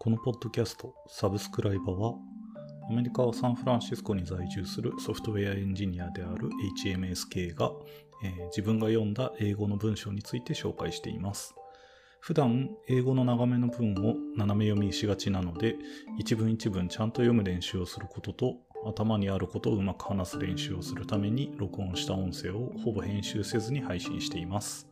このポッドキャスト、サブスクライバーは、アメリカ・サンフランシスコに在住するソフトウェアエンジニアである HMSK が、えー自分が読んだ英語の文章について紹介しています。普段、英語の長めの文を斜め読みしがちなので、一文一文ちゃんと読む練習をすることと、頭にあることをうまく話す練習をするために録音した音声をほぼ編集せずに配信しています。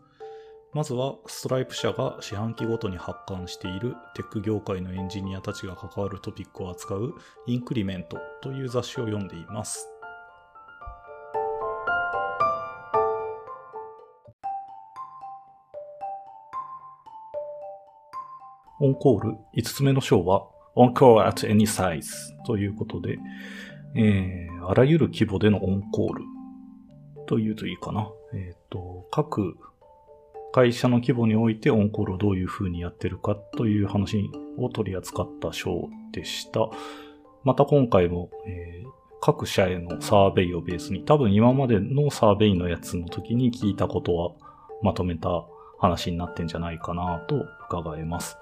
まずは、ストライプ社が四半期ごとに発刊しているテック業界のエンジニアたちが関わるトピックを扱うインクリメントという雑誌を読んでいます。オンコール5つ目の章は On Call at Any Size ということで、えー、あらゆる規模でのオンコールというといいかな。えっ、と、各会社の規模においてオンコールをどういうふうにやってるかという話を取り扱った章でした。また今回も、えー各社へのサーベイをベースに、多分今までのサーベイのやつの時に聞いたことはまとめた話になってんじゃないかなと伺えます。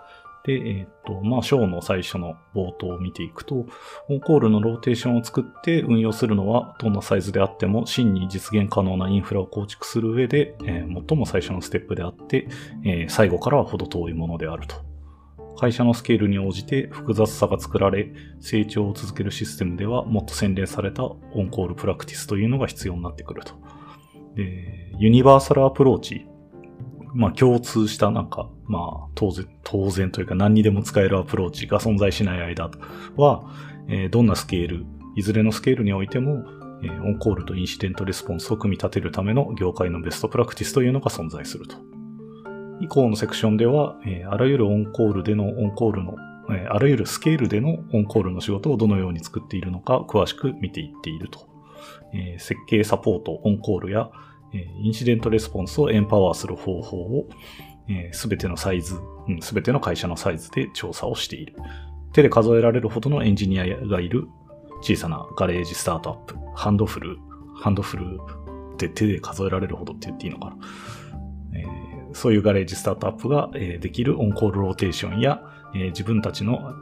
で、えっ、と、まあ、章の最初の冒頭を見ていくと、オンコールのローテーションを作って運用するのは、どんなサイズであっても真に実現可能なインフラを構築する上で、えー最も最初のステップであって、えー最後からは程遠いものであると。会社のスケールに応じて複雑さが作られ、成長を続けるシステムではもっと洗練されたオンコールプラクティスというのが必要になってくると。で、ユニバーサルアプローチ。まあ共通したなんか、まあ当然、当然というか何にでも使えるアプローチが存在しない間は、えーどんなスケール、いずれのスケールにおいても、えーオンコールとインシデントレスポンスを組み立てるための業界のベストプラクティスというのが存在すると。以降のセクションでは、えーあらゆるオンコールでのオンコールの、えあらゆるスケールでのオンコールの仕事をどのように作っているのか詳しく見ていっていると。え設計サポート、オンコールや、えインシデントレスポンスをエンパワーする方法を、すべてのサイズ、すべての会社のサイズで調査をしている。手で数えられるほどのエンジニアがいる小さなガレージスタートアップ、 handful、handful って手で数えられるほどって言っていいのかな。えーそういうガレージスタートアップが、えーできるオンコールローテーションや、えー自分たちの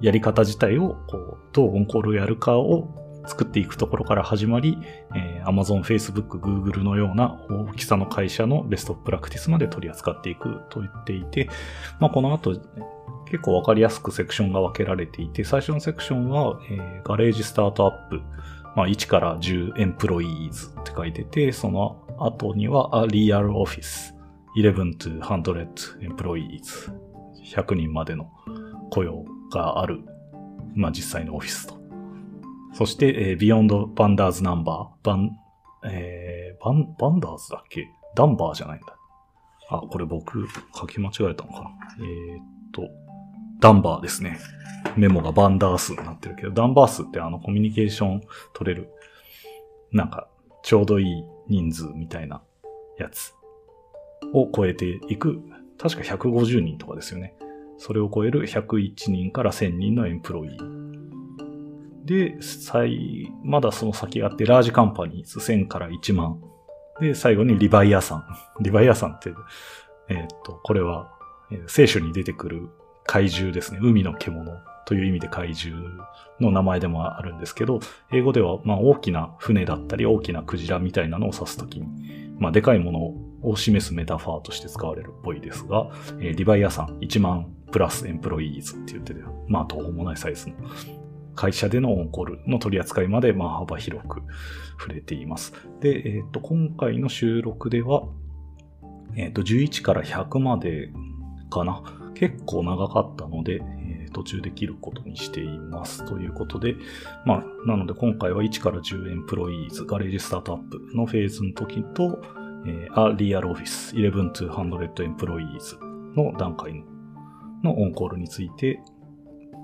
やり方自体をこうどうオンコールをやるかを作っていくところから始まり、えー Amazon、Facebook、Google のような大きさの会社のベストプラクティスまで取り扱っていくと言っていて、まあ、この後結構わかりやすくセクションが分けられていて、最初のセクションは、えーガレージスタートアップ、まあ、1から10エンプロイーズって書いてて、その後には、リアルオフィス、11 to 100 employees、100人までの雇用がある、まあ、実際のオフィスと。そして、えー、Beyond Banders Number、バン、えー、バン、バンダーズだっけ？ダンバーじゃないんだ。あ、これ僕書き間違えたのかな？えーっと、ダンバーですね。メモがバンダースになってるけど、ダンバースってあのコミュニケーション取れる、なんか、ちょうどいい人数みたいなやつを超えていく、確か150人とかですよね。それを超える101人から1000人のエンプロイー。で、最、まだその先があって、ラージカンパニーズ1000から1万。で、最後にリバイアさん。リバイアさんって、えーっと、これは、聖書に出てくる怪獣ですね。海の獣という意味で怪獣の名前でもあるんですけど、英語では、まあ、大きな船だったり、大きなクジラみたいなのを指すときに、まあ、でかいものを示すメタファーとして使われるっぽいですが、えーリバイアさん1万プラスエンプロイーズって言ってて、まあ、途方もないサイズの会社でのオンコールの取り扱いまで、まあ、幅広く触れています。で、えっ、と、今回の収録では、えっ、と、11から100までかな。結構長かったので、えー途中で切ることにしています。ということで、まあ、なので今回は1から10 employees、ガレージスタートアップのフェーズの時と、えー、あリアルオフィス11 to 100エンプロイーズの段階ののオンコールについて、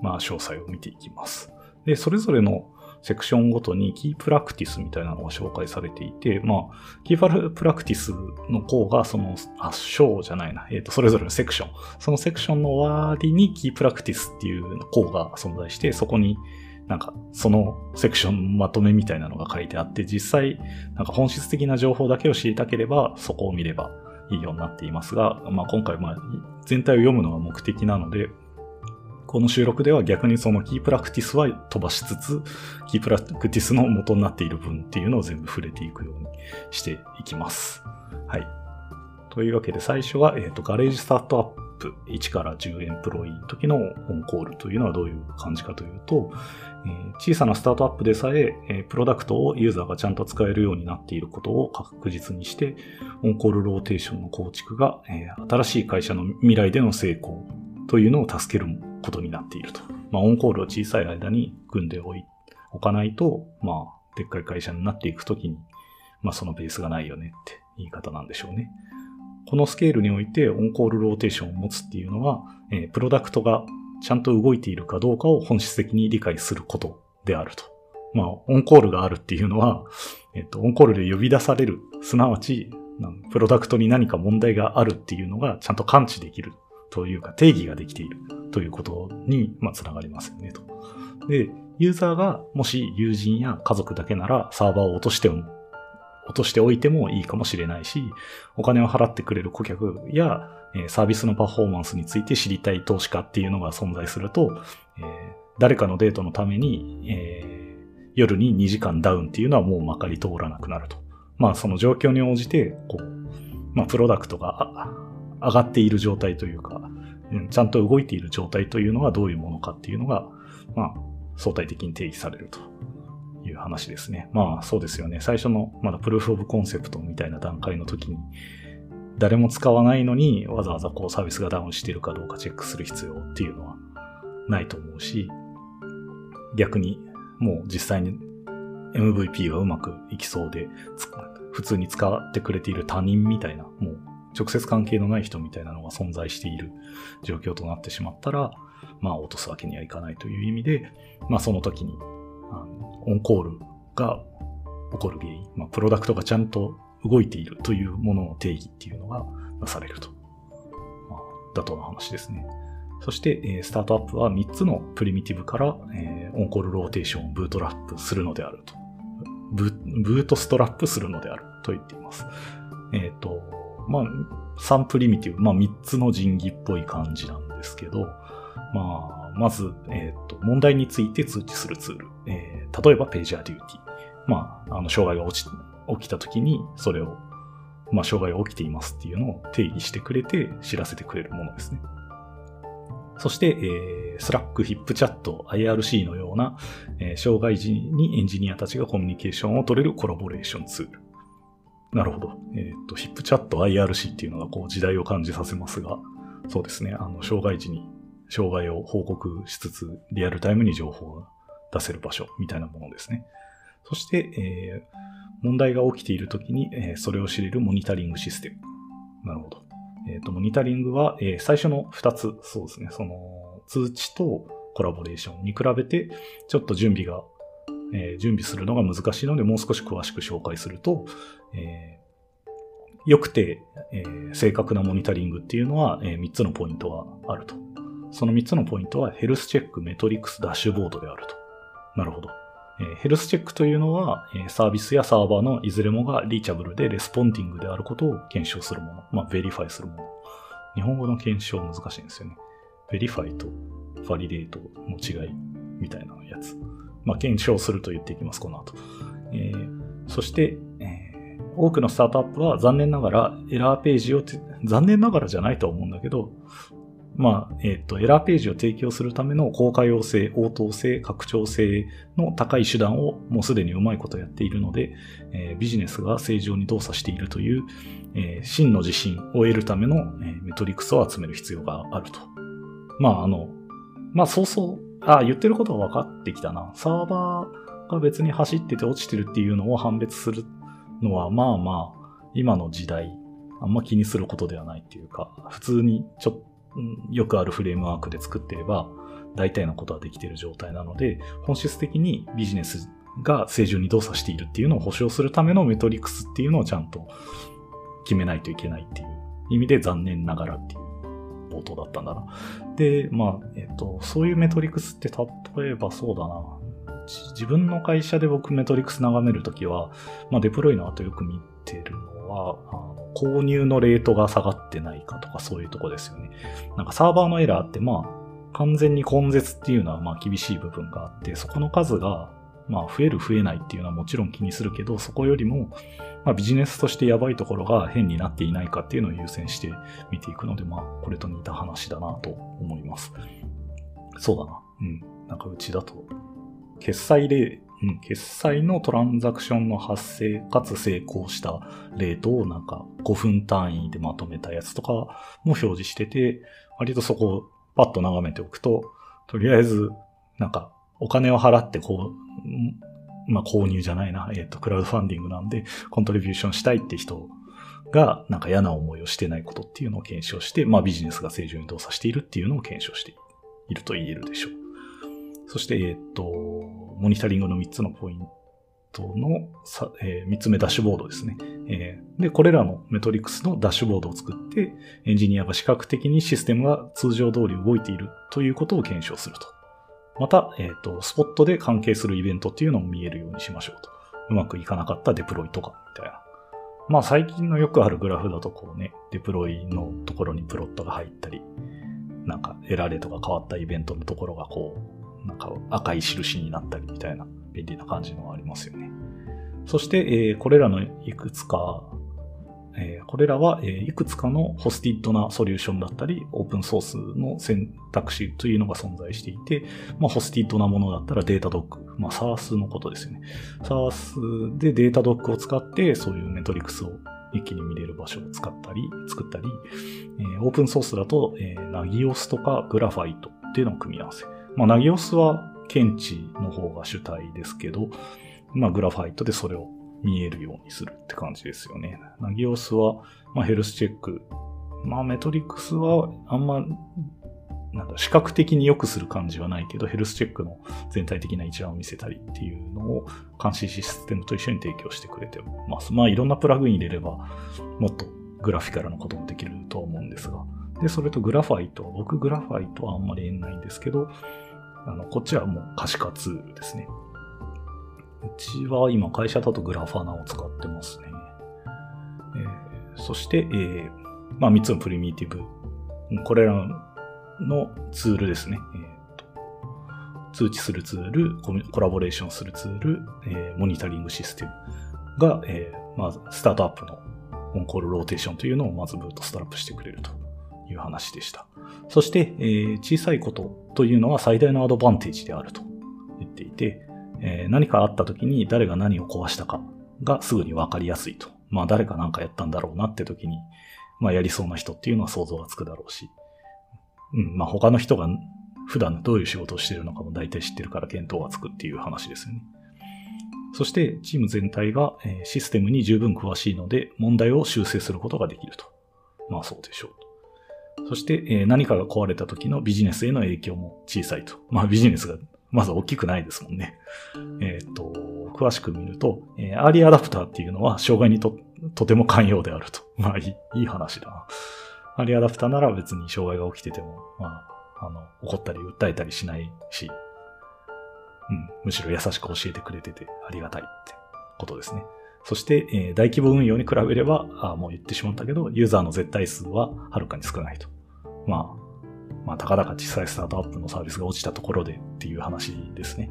まあ、詳細を見ていきます。で、それぞれのセクションごとに key practice みたいなのが紹介されていて、まあ、 key practice の項が、その、あ、章じゃないな、えっ、と、それぞれのセクション。そのセクションの終わりに key practice っていう項が存在して、そこになんか、そのセクションまとめみたいなのが書いてあって、実際、なんか本質的な情報だけを知りたければ、そこを見ればいいようになっていますが、まあ今回、まあ、全体を読むのが目的なので、この収録では逆にその key practice は飛ばしつつ、 key practice の元になっている文っていうのを全部触れていくようにしていきます。はい。というわけで最初は、えっ、と、ガレージスタートアップ1から10 employee の時のオンコールというのはどういう感じかというと、えー小さなスタートアップでさええープロダクトをユーザーがちゃんと使えるようになっていることを確実にして、オンコールローテーションの構築が、えー新しい会社の未来での成功というのを助けることになっていると。まあ、オンコールを小さい間に組んでおいおかないと、まあ、でっかい会社になっていくときに、まあ、そのベースがないよねって言い方なんでしょうね。このスケールにおいてオンコールローテーションを持つっていうのは、えープロダクトがちゃんと動いているかどうかを本質的に理解することであると。まあ、オンコールがあるっていうのは、えっ、と、オンコールで呼び出される、すなわち、プロダクトに何か問題があるっていうのがちゃんと感知できるというか定義ができているということに、まあ、つながりますよね、と。で、ユーザーがもし友人や家族だけならサーバーを落としても、落としておいてもいいかもしれないし、お金を払ってくれる顧客や、サービスのパフォーマンスについて知りたい投資家っていうのが存在すると、えー誰かのデートのために、えー夜に2時間ダウンっていうのはもうまかり通らなくなると。まあその状況に応じて、こう、まあプロダクトが上がっている状態というか、うんちゃんと動いている状態というのがどういうものかっていうのが、まあ相対的に定義されるという話ですね。まあそうですよね。最初のまだプルーフオブコンセプトみたいな段階の時に、誰も使わないのにわざわざこうサービスがダウンしているかどうかチェックする必要っていうのはないと思うし、逆にもう実際に MVP がうまくいきそうで、普通に使ってくれている他人みたいな、もう直接関係のない人みたいなのが存在している状況となってしまったら、まあ落とすわけにはいかないという意味で、まあその時に、あのオンコールが起こる原因、まあプロダクトがちゃんと動いているというものの定義っていうのがなされると。まあ、妥当な話ですね。そして、えースタートアップは3つの primitive から、えーオンコールローテーションをブートストラップするのであると。ブブートストラップするのであると言っています。えっ、と、まあ、3 primitive、まあ3つの神器っぽい感じなんですけど、まあ、まず、えっ、と、問題について通知するツール。えー例えば PagerDuty。まあ、あの、障害が落ち、起きた時に、それを、まあ、障害が起きていますっていうのを定義してくれて、知らせてくれるものですね。そして、えー、Slack、HipChat、IRC のような、えー障害時にエンジニアたちがコミュニケーションを取れるコラボレーションツール。なるほど。えっ、と、HipChat、IRC っていうのがこう時代を感じさせますが、そうですね。あの、障害時に障害を報告しつつ、リアルタイムに情報が出せる場所みたいなものですね。そして、えー問題が起きているときに、えーそれを知れるモニタリングシステム。なるほど。えっ、と、モニタリングは、えー最初の2つ、そうですね、その、通知とコラボレーションに比べて、ちょっと準備が、えー準備するのが難しいので、もう少し詳しく紹介すると、えー良くて、えー正確なモニタリングっていうのは、え3つのポイントがあると。その3つのポイントは、ヘルスチェック、メトリックス、ダッシュボードであると。なるほど。えヘルスチェックというのは、えサービスやサーバーのいずれもが reachable で responding であることを検証するもの。まあ、ベリファイするもの。日本語の検証難しいんですよね。 verify と validate の違いみたいなやつ。まあ、検証すると言っていきます、この後。えーそして、えー多くのスタートアップは残念ながらエラーページを、残念ながらじゃないと思うんだけど、まあ、えっ、と、エラーページを提供するための高可用性、応答性、拡張性の高い手段をもうすでにうまいことやっているので、えービジネスが正常に動作しているという、えー真の自信を得るための、えーメトリクスを集める必要があると。まあ、あの、まあ、そうそう、あ、言ってることは分かってきたな。サーバーが別に走ってて落ちてるっていうのを判別するのは、まあまあ、今の時代、あんま気にすることではないっていうか、普通にちょっと、よくあるフレームワークで作ってれば、大体のことはできている状態なので、本質的にビジネスが正常に動作しているっていうのを保証するためのメトリクスっていうのをちゃんと決めないといけないっていう意味で残念ながらっていう冒頭だったんだな。で、まあ、えっと、そういうメトリクスって例えばそうだな。自分の会社で僕メトリクス眺めるときは、まあ、デプロイの後よく見てるのは、あの購入のレートが下がってないかとかそういうとこですよね。なんかサーバーのエラーってまあ、完全に根絶っていうのはまあ厳しい部分があって、そこの数がまあ増える増えないっていうのはもちろん気にするけど、そこよりもまあビジネスとしてやばいところが変になっていないかっていうのを優先して見ていくので、まあこれと似た話だなと思います。そうだな。うん。なんかうちだと、決済例、うん、決済のトランザクションの発生かつ成功したレートをなんか5分単位でまとめたやつとかも表示してて、割とそこをパッと眺めておくと、とりあえず、なんかお金を払ってこう、まあ購入じゃないな、えっ、ー、と、クラウドファンディングなんで、コントリビューションしたいって人が、なんか嫌な思いをしてないことっていうのを検証して、まあビジネスが正常に動作しているっていうのを検証していると言えるでしょう。そして、えっ、ー、と、モニタリングの3つのポイントの、えー、3つ目ダッシュボードですね、えー。で、これらのメトリックスのダッシュボードを作って、エンジニアが視覚的にシステムが通常通り動いているということを検証すると。また、えっ、ー、と、スポットで関係するイベントっていうのも見えるようにしましょうと。うまくいかなかったデプロイとか、みたいな。まあ最近のよくあるグラフだとこうね、デプロイのところにプロットが入ったり、なんかエラレとか変わったイベントのところがこう、なんか赤い印になったりみたいな便利な感じのがありますよね。そして、えー、これらのいくつか、え、これらは、え、いくつかの hosted なソリューションだったり、オープンソースの選択肢というのが存在していて、まあ、 hosted なものだったら Datadog、まあ、SARS のことですよね。SARS でデータドックを使って、そういうメトリクスを一気に見れる場所を使ったり、作ったり、え、オープンソースだと、えー、 Nagios とか Graphite っていうのを組み合わせ。まあ、ナギオスは検知の方が主体ですけど、まあ、グラファイトでそれを見えるようにするって感じですよね。ナギオスは、まあ、ヘルスチェック。まあ、メトリックスはあんま、なんだ、視覚的に良くする感じはないけど、ヘルスチェックの全体的な一覧を見せたりっていうのを監視システムと一緒に提供してくれてます。まあ、いろんなプラグイン入れれば、もっとグラフィカルなこともできると思うんですが。で、それとグラファイト。僕グラファイトはあんまり言えないんですけど、あの、こっちはもう可視化ツールですね。うちは今会社だとグラファナを使ってますね。えー、そして、えー、まあ3つのプリミティブ。これらのツールですね。えーと、通知するツール、コラボレーションするツール、えー、モニタリングシステムが、えー、まずスタートアップのオンコールローテーションというのをまずブートストラップしてくれるという話でした。そして、えー、小さいことというのは最大のアドバンテージであると言っていて、えー、何かあった時に誰が何を壊したかがすぐにわかりやすいと。まあ誰か何かやったんだろうなって時に、まあやりそうな人っていうのは想像がつくだろうし、うん、まあ他の人が普段どういう仕事をしているのかも大体知ってるから見当がつくっていう話ですよね。そしてチーム全体がシステムに十分詳しいので問題を修正することができると。まあそうでしょう。そして、何かが壊れた時のビジネスへの影響も小さいと。まあビジネスがまず大きくないですもんね。えっ、と、詳しく見ると、えー、アーリーアダプターっていうのは障害にと、とても寛容であると。まあいい、いい話だな。アーリーアダプターなら別に障害が起きてても、まあ、あの、怒ったり訴えたりしないし、うん、むしろ優しく教えてくれててありがたいってことですね。そして、えー、大規模運用に比べれば、あもう言ってしまったけど、ユーザーの絶対数ははるかに少ないと。まあ、まあ、たかだか小さいスタートアップのサービスが落ちたところでっていう話ですね。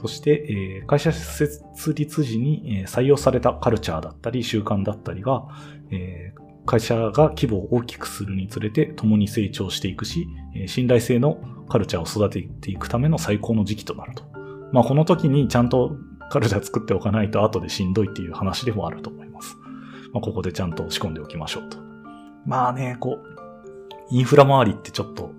そして、えー、会社設立時に、え、採用されたカルチャーだったり習慣だったりが、えー、会社が規模を大きくするにつれて共に成長していくし、え信頼性のカルチャーを育てていくための最高の時期となると。まあ、この時にちゃんとカルチャー作っておかないと後でしんどいっていう話でもあると思います。まあ、ここでちゃんと仕込んでおきましょうと。まあね、こう、インフラ周りってちょっと、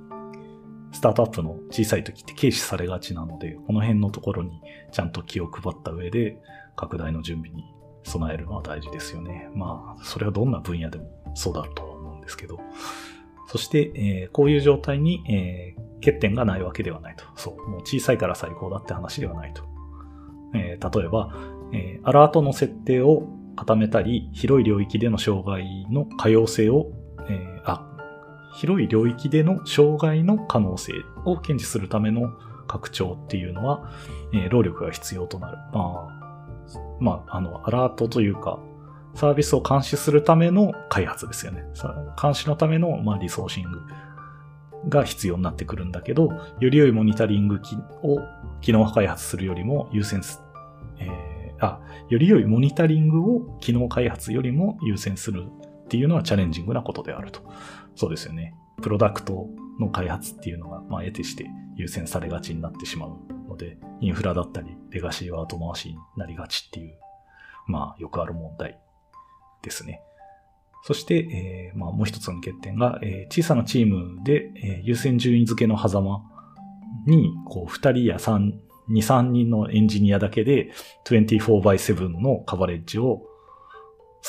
スタートアップの小さい時って軽視されがちなので、この辺のところにちゃんと気を配った上で、拡大の準備に備えるのは大事ですよね。まあ、それはどんな分野でもそうだとは思うんですけど。そして、えー、こういう状態に、えー、欠点がないわけではないと。そう。もう小さいから最高だって話ではないと。えー、例えば、えアラートの設定を固めたり、広い領域での障害の可用性を、広い領域での障害の可能性を検知するための拡張っていうのは、えー、労力が必要となる。まあ、まあ、あの、アラートというか、サービスを監視するための開発ですよね。監視のための、まあ、リソーシングが必要になってくるんだけど、より良いモニタリングを機能開発するよりも優先す、えー、あ、より良いモニタリングを機能開発よりも優先するっていうのはチャレンジングなことであると。そうですよね。プロダクトの開発っていうのが、まあ、得てして優先されがちになってしまうので、インフラだったり、レガシーは後回しになりがちっていう、まあ、よくある問題ですね。そして、えー、まあ、もう一つの欠点が、えー、小さなチームで、えー、優先順位付けの狭間に、こう、二人や三、二、三人のエンジニアだけで 24x7 のカバレッジを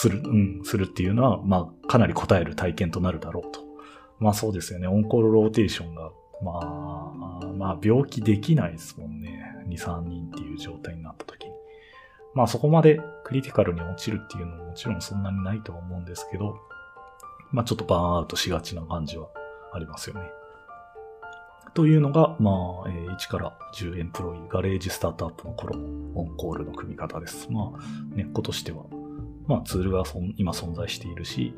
する、うん、するっていうのは、まあ、かなり答える体験となるだろうと。まあそうですよね。オンコールローテーションが、まあ、まあ病気できないですもんね。2、3人っていう状態になった時に。まあそこまでクリティカルに落ちるっていうのももちろんそんなにないとは思うんですけど、まあちょっとバーンアウトしがちな感じはありますよね。というのが、まあ、え1から10 employee garage startup の頃のオンコールの組み方です。まあ、根っことしては、まあツールが今存在しているし、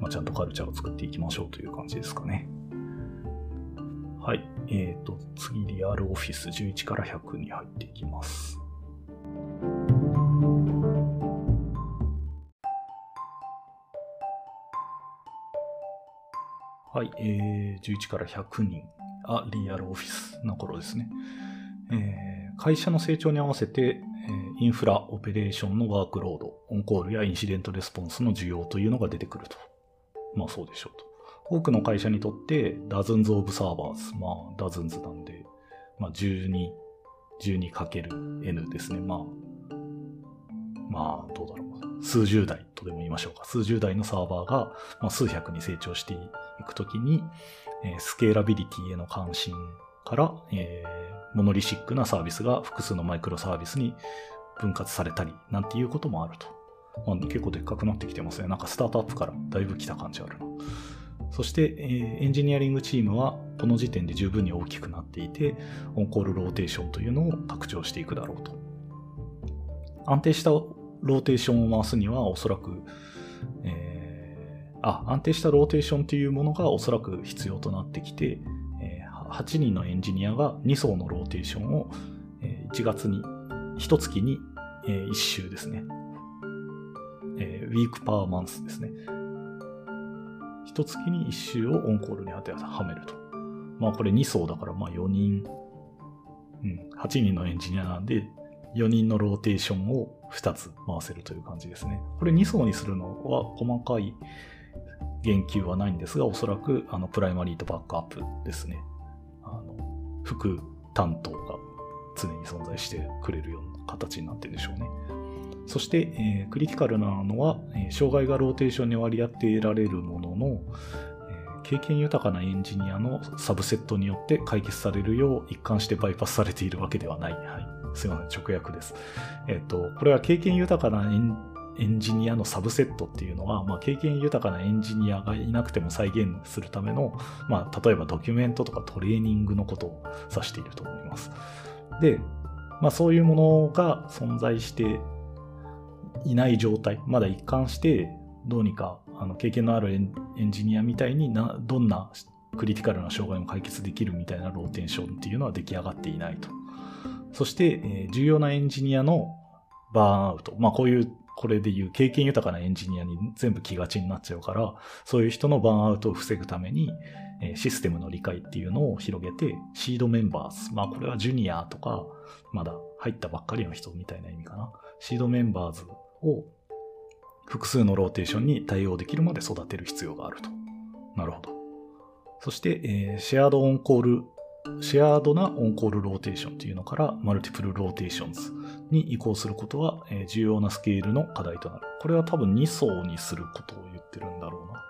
まあ、ちゃんとカルチャーを作っていきましょうという感じですかね。はい。えっ、ー、と、次、 real office 11から100に入っていきます。はい、えー、11から100人、あ、 real office の頃ですね。えー、会社の成長に合わせて、インフラ、オペレーションのワークロード、オンコールやインシデントレスポンスの需要というのが出てくると。まあそうでしょうと。多くの会社にとって、 dozens of servers、まあ dozens なんで、まあ12、12×N ですね。まあ、まあどうだろう。数十台とでも言いましょうか。数十台のサーバーが、まあ、数百に成長していくときに、えー、スケーラビリティへの関心から、えー、モノリシックなサービスが複数のマイクロサービスに分割されたり、なんていうこともあると。まあ、結構でっかくなってきてますね。なんかスタートアップからだいぶ来た感じあるな。そして、えー、エンジニアリングチームはこの時点で十分に大きくなっていて、オンコールローテーションというのを拡張していくだろうと。安定したローテーションを回すにはおそらく、えー、あ、安定したローテーションというものがおそらく必要となってきて、8人のエンジニアが2層のローテーションを、1月に、1月に、1周ですね、 week per month ですね。一月に一周をオンコールに当てはめると。まあこれ2層だからまあ4人、うん、8人のエンジニアなんで、4人のローテーションを2つ回せるという感じですね。これ2層にするのは細かい言及はないんですが、おそらくあのプライマリーとバックアップですね。副担当が常に存在してくれるような形になってるでしょうね。そして、えー、クリティカルなのは、えー、障害がローテーションに割り当てられるものの、えー、経験豊かなエンジニアのサブセットによって解決されるよう一貫してバイパスされているわけではない。はい。すいません、直訳です。えっ、と、これは経験豊かなエンエンジニアのサブセットっていうのは、まあ、経験豊かなエンジニアがいなくても再現するための、まあ、例えばドキュメントとかトレーニングのことを指していると思います。で、まあ、そういうものが存在していない状態、まだ一貫して、どうにかあの経験のあるエンジニアみたいにな、どんなクリティカルな障害も解決できるみたいなローテンションっていうのは出来上がっていないと。そして、えー、重要なエンジニアのバーンアウト。まあこういう、これでいう経験豊かなエンジニアに全部行きがちになっちゃうから、そういう人のバーンアウトを防ぐために、え、システムの理解っていうのを広げて、 seed members。まあこれはジュニアとか、まだ入ったばっかりの人みたいな意味かな。 seed members を複数のローテーションに対応できるまで育てる必要があると。なるほど。そして、えー、 shared on-call、shared な on-call rotation というのから multiple rotations に移行することは、重要なスケールの課題となる。これは多分2層にすることを言ってるんだろうな。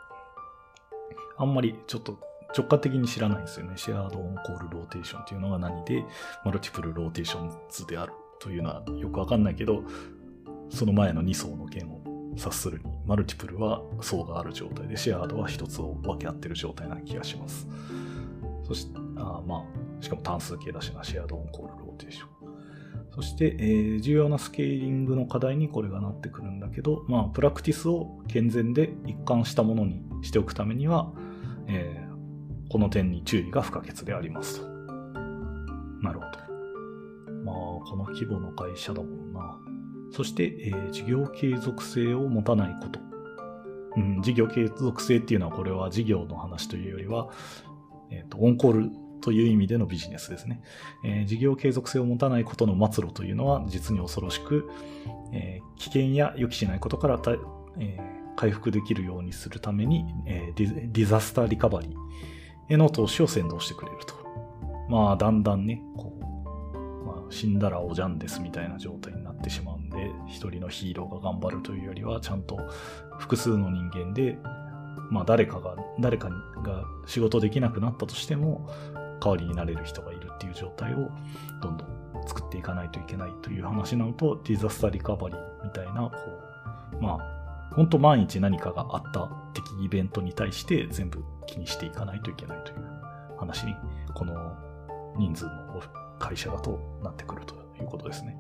あんまりちょっと直感的に知らないんですよね。 shared on-call rotation というのが何で、 multiple rotations であるというのはよくわかんないけど、その前の2層の件を察するに、 multiple は層がある状態で、 shared は1つを分け合ってる状態な気がします。そして、あまあ、しかも単数形だしな、シェアードオンコールローテーション。そして、えー、重要なスケーリングの課題にこれがなってくるんだけど、まあ、プラクティスを健全で一貫したものにしておくためには、えー、この点に注意が不可欠でありますと。なるほど。まあ、この規模の会社だもんな。そして、えー、事業継続性を持たないこと。うん、事業継続性っていうのは、これは事業の話というよりは、えっ、ー、と、オンコールという意味でのビジネスですね。えー、事業継続性を持たないことの末路というのは実に恐ろしく、えー、危険や予期しないことからえー、回復できるようにするために、えディザスターリカバリーへの投資を先導してくれると。まあ、だんだんね、こう、まあ、死んだらおじゃんですみたいな状態になってしまうんで、一人のヒーローが頑張るというよりは、ちゃんと複数の人間で、まあ、誰かが、誰かが仕事できなくなったとしても、代わりになれる人がいるっていう状態をどんどん作っていかないといけないという話なのと、ディザスターリカバリーみたいな、こう、まあ、本当万一何かがあった的イベントに対して全部気にしていかないといけないという話に、この人数の会社だとなってくるということですね。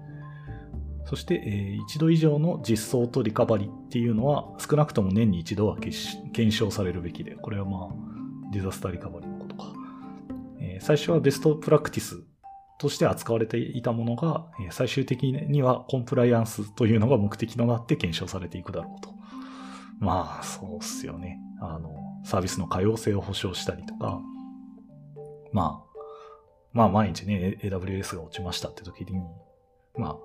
そして、えー、一度以上の実装とリカバリっていうのは少なくとも年に一度は検証されるべきで、これはまあ、ディザスターリカバリ。え、最初はベストプラクティスとして扱われていたものが、え、最終的にはコンプライアンスというのが目的となって検証されていくだろうと。まあ、そうっすよね。あの、サービスの可用性を保証したりとか、まあ、まあ毎日ね、AWS が落ちましたって時に、まあ、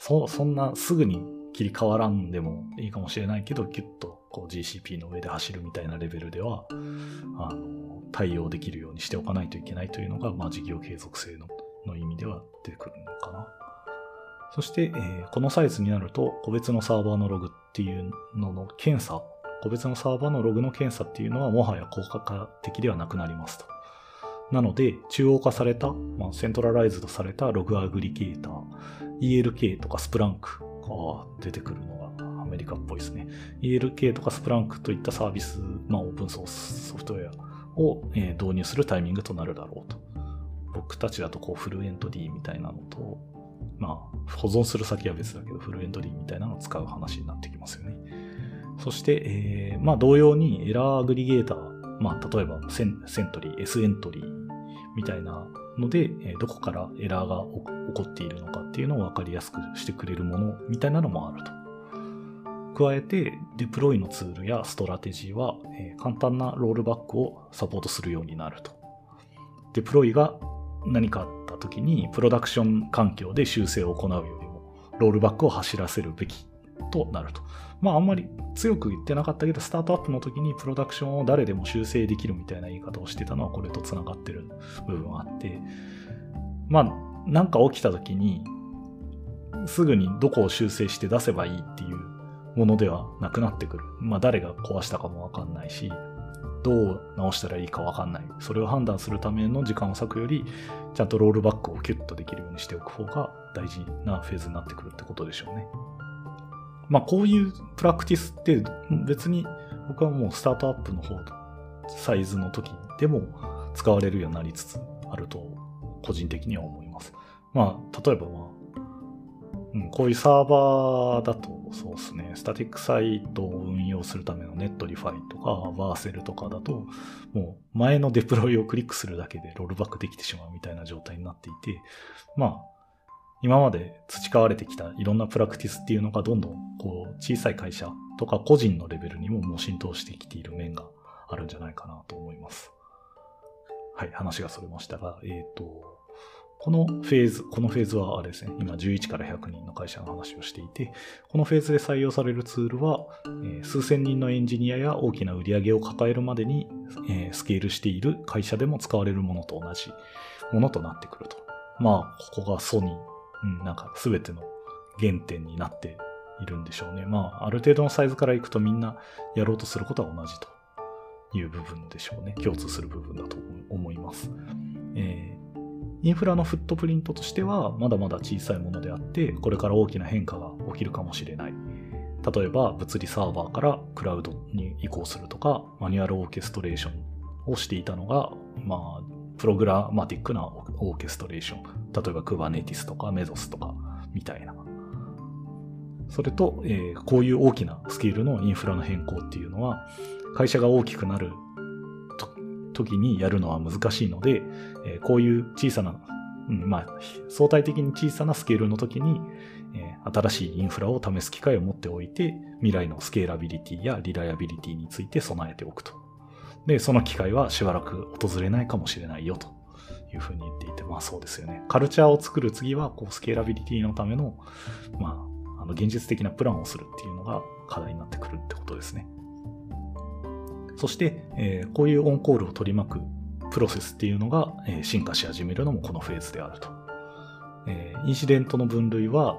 そ、そんなすぐに切り替わらんでもいいかもしれないけど、ギュッとこう GCP の上で走るみたいなレベルでは、あの、対応できるようにしておかないといけないというのが、まあ事業継続性のの意味では出てくるのかな。そして、えー、このサイズになると、個別のサーバーのログっていうのの検査、個別のサーバーのログの検査っていうのはもはや効果的ではなくなりますと。なので、中央化された、まあ、 centralized された log aggregator、ELK とかスプランクが出てくるのがメリカっぽいですね。ELK とかスプランクといったサービス、まあ、オープンソースソフトウェアを、え導入するタイミングとなるだろうと。僕たちだとこうフルエント D みたいなのと、まあ、保存する先は別だけど、 Fluentd みたいなのを使う話になってきますよね。そして、えー、まあ、同様に error aggregator、まあ、例えばセンセントリー、S エントリーみたいなので、どこからエラーが起こっているのかっていうのを分かりやすくしてくれるものみたいなのもあると。加えて、デプロイのツールやストラテジーは、え簡単なロールバックをサポートするようになると。デプロイが何かあった時に、プロダクション環境で修正を行うよりも、ロールバックを走らせるべきとなると。まああんまり強く言ってなかったけど、スタートアップの時にプロダクションを誰でも修正できるみたいな言い方をしてたのはこれと繋がってる部分があって、まあなんか起きた時に、すぐにどこを修正して出せばいいっていうものではなくなってくる。まあ誰が壊したかもわかんないし、どう直したらいいかわかんない。それを判断するための時間を割くより、ちゃんとロールバックをキュッとできるようにしておく方が大事なフェーズになってくるってことでしょうね。まあこういうプラクティスって別に僕はもうスタートアップの方、サイズの時でも使われるようになりつつあると個人的には思います。まあ例えばまあ、うん、こういうサーバーだとそうですね、 static site を運用するための Netlify とか Vercel とかだともう前のデプロイをクリックするだけでロールバックできてしまうみたいな状態になっていて、まあ今まで培われてきたいろんなプラクティスっていうのがどんどんこう小さい会社とか個人のレベルにももう浸透してきている面があるんじゃないかなと思います。はい、話がそれましたが、えっ、ー、と、このフェーズ、このフェーズはあれですね、今11から100人の会社の話をしていて、このフェーズで採用されるツールは、数千人のエンジニアや大きな売り上げを抱えるまでに、スケールしている会社でも使われるものと同じものとなってくると。まあ、ここがソニー、うん、なんか全ての原点になっているんでしょうね。まあ、ある程度のサイズからいくとみんなやろうとすることは同じという部分でしょうね。共通する部分だと思います。えー、インフラのフットプリントとしてはまだまだ小さいものであって、これから大きな変化が起きるかもしれない。例えば、物理サーバーからクラウドに移行するとか、マニュアルオーケストレーションをしていたのが、まあ、プログラマティックなオーケストレーション。例えば Kubernetes とか Mesos とかみたいな。それと、えー、こういう大きなスケールのインフラの変更っていうのは、会社が大きくなる時にやるのは難しいので、えこういう小さな、うん、まあ、相対的に小さなスケールの時に、え新しいインフラを試す機会を持っておいて、未来のスケーラビリティやリライアビリティについて備えておくと。で、その機会はしばらく訪れないかもしれないよというふうに言っていて、まあそうですよね。カルチャーを作る次は、こう、スケーラビリティのための、まあ、あの、現実的なプランをするっていうのが課題になってくるってことですね。そして、えー、こういうオンコールを取り巻くプロセスっていうのが、え、進化し始めるのもこのフェーズであると。え、インシデントの分類は、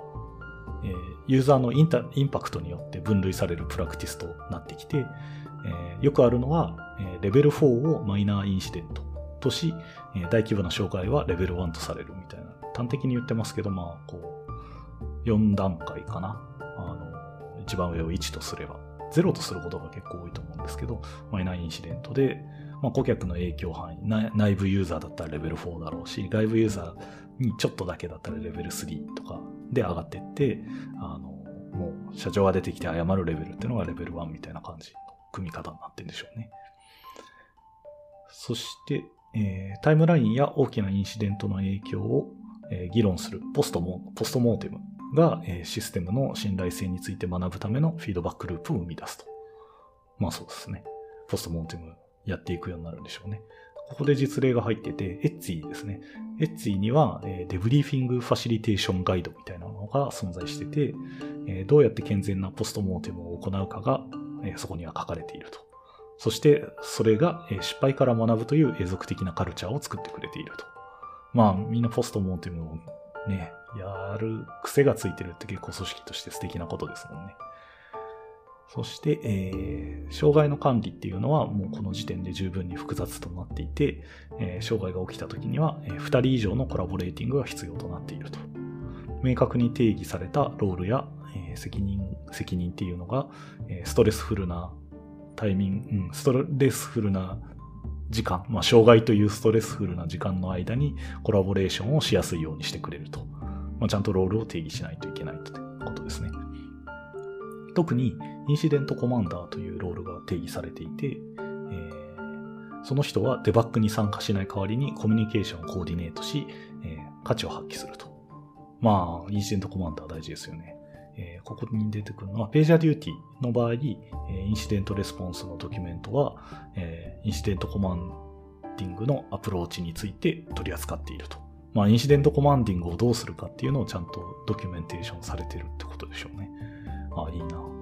えユーザーのインタインパクトによって分類されるプラクティスとなってきて、えよくあるのは、えレベル4をマイナーインシデントとし、え大規模な障害はレベル1とされるみたいな、端的に言ってますけど、まあ、こう、4段階かな。あの、一番上を1とすれば、0とすることが結構多いと思うんですけど、マイナーインシデントで、まあ、顧客の影響範囲、内部ユーザーだったらレベル4だろうし、外部ユーザーにちょっとだけだったらレベル3とかで上がっていって、あの、もう社長が出てきて謝るレベルっていうのがレベル1みたいな感じの組み方になってるんでしょうね。そして、えー、タイムラインや大きなインシデントの影響を、えー、議論するポストモポストモーテムが、えー、システムの信頼性について学ぶためのフィードバックループを生み出すと。まあそうですね。ポストモーテムやっていくようになるんでしょうね。ここで実例が入ってて、エッツィですね。エッツィには、えー、デブリーフィングファシリテーションガイドみたいなのが存在してて、えー、どうやって健全なポストモーテムを行うかが、えー、そこには書かれていると。そして、それがえ失敗から学ぶという永続的なカルチャーを作ってくれていると。まあ、みんなポストモーテムをね、やる癖がついてるって結構組織として素敵なことですもんね。そして、えー、障害の管理っていうのはもうこの時点で十分に複雑となっていて、えー、障害が起きた時には、えー、2人以上のコラボレーティングが必要となっていると。明確に定義されたロールや、えー、責任、責任っていうのが、え、ストレスフルなタイミング、ストレスフルな時間、まあ、障害というストレスフルな時間の間にコラボレーションをしやすいようにしてくれると。まあ、ちゃんとロールを定義しないといけないということですね。特に、インシデントコマンダーというロールが定義されていて、えー、その人はデバッグに参加しない代わりにコミュニケーションをコーディネートし、えー、価値を発揮すると。まあ、 incident commander 大事ですよね。えー、ここに出てくるのは、 PagerDuty の場合、えインシデントレスポンスのドキュメントは、え incident commanding のアプローチについて取り扱っていると。まあ、 incident commanding をどうするかっていうのをちゃんとドキュメンテーションされてるってことでしょうね。あ、いいな。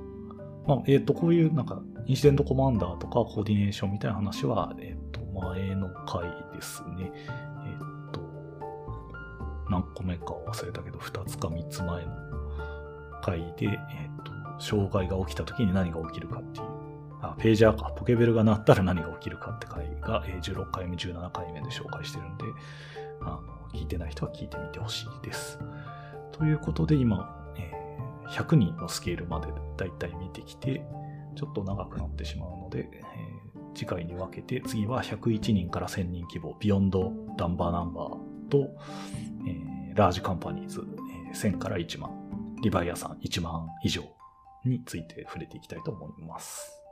まあ、えっ、ー、と、こういうなんか、 incident commander とか coordination みたいな話は、えっ、ー、と、前の回ですね。えっ、と、何個目か忘れたけど、2つか3つ前の回で、えっ、と、障害が起きた時に何が起きるかっていう。あ、ページャーか。ポケベルが鳴ったら何が起きるかって回が、え16回目、17回目で紹介してるんで、あの、聞いてない人は聞いてみてほしいです。ということで今、100人のスケールまでだいたい見てきて、ちょっと長くなってしまうので、えー、次回に分けて、次は101人から1000人規模、ビヨンドダンバーナンバーと、えー、ラージカンパニーズ、えー、1000から1万、リバイアさん1万以上について触れていきたいと思います。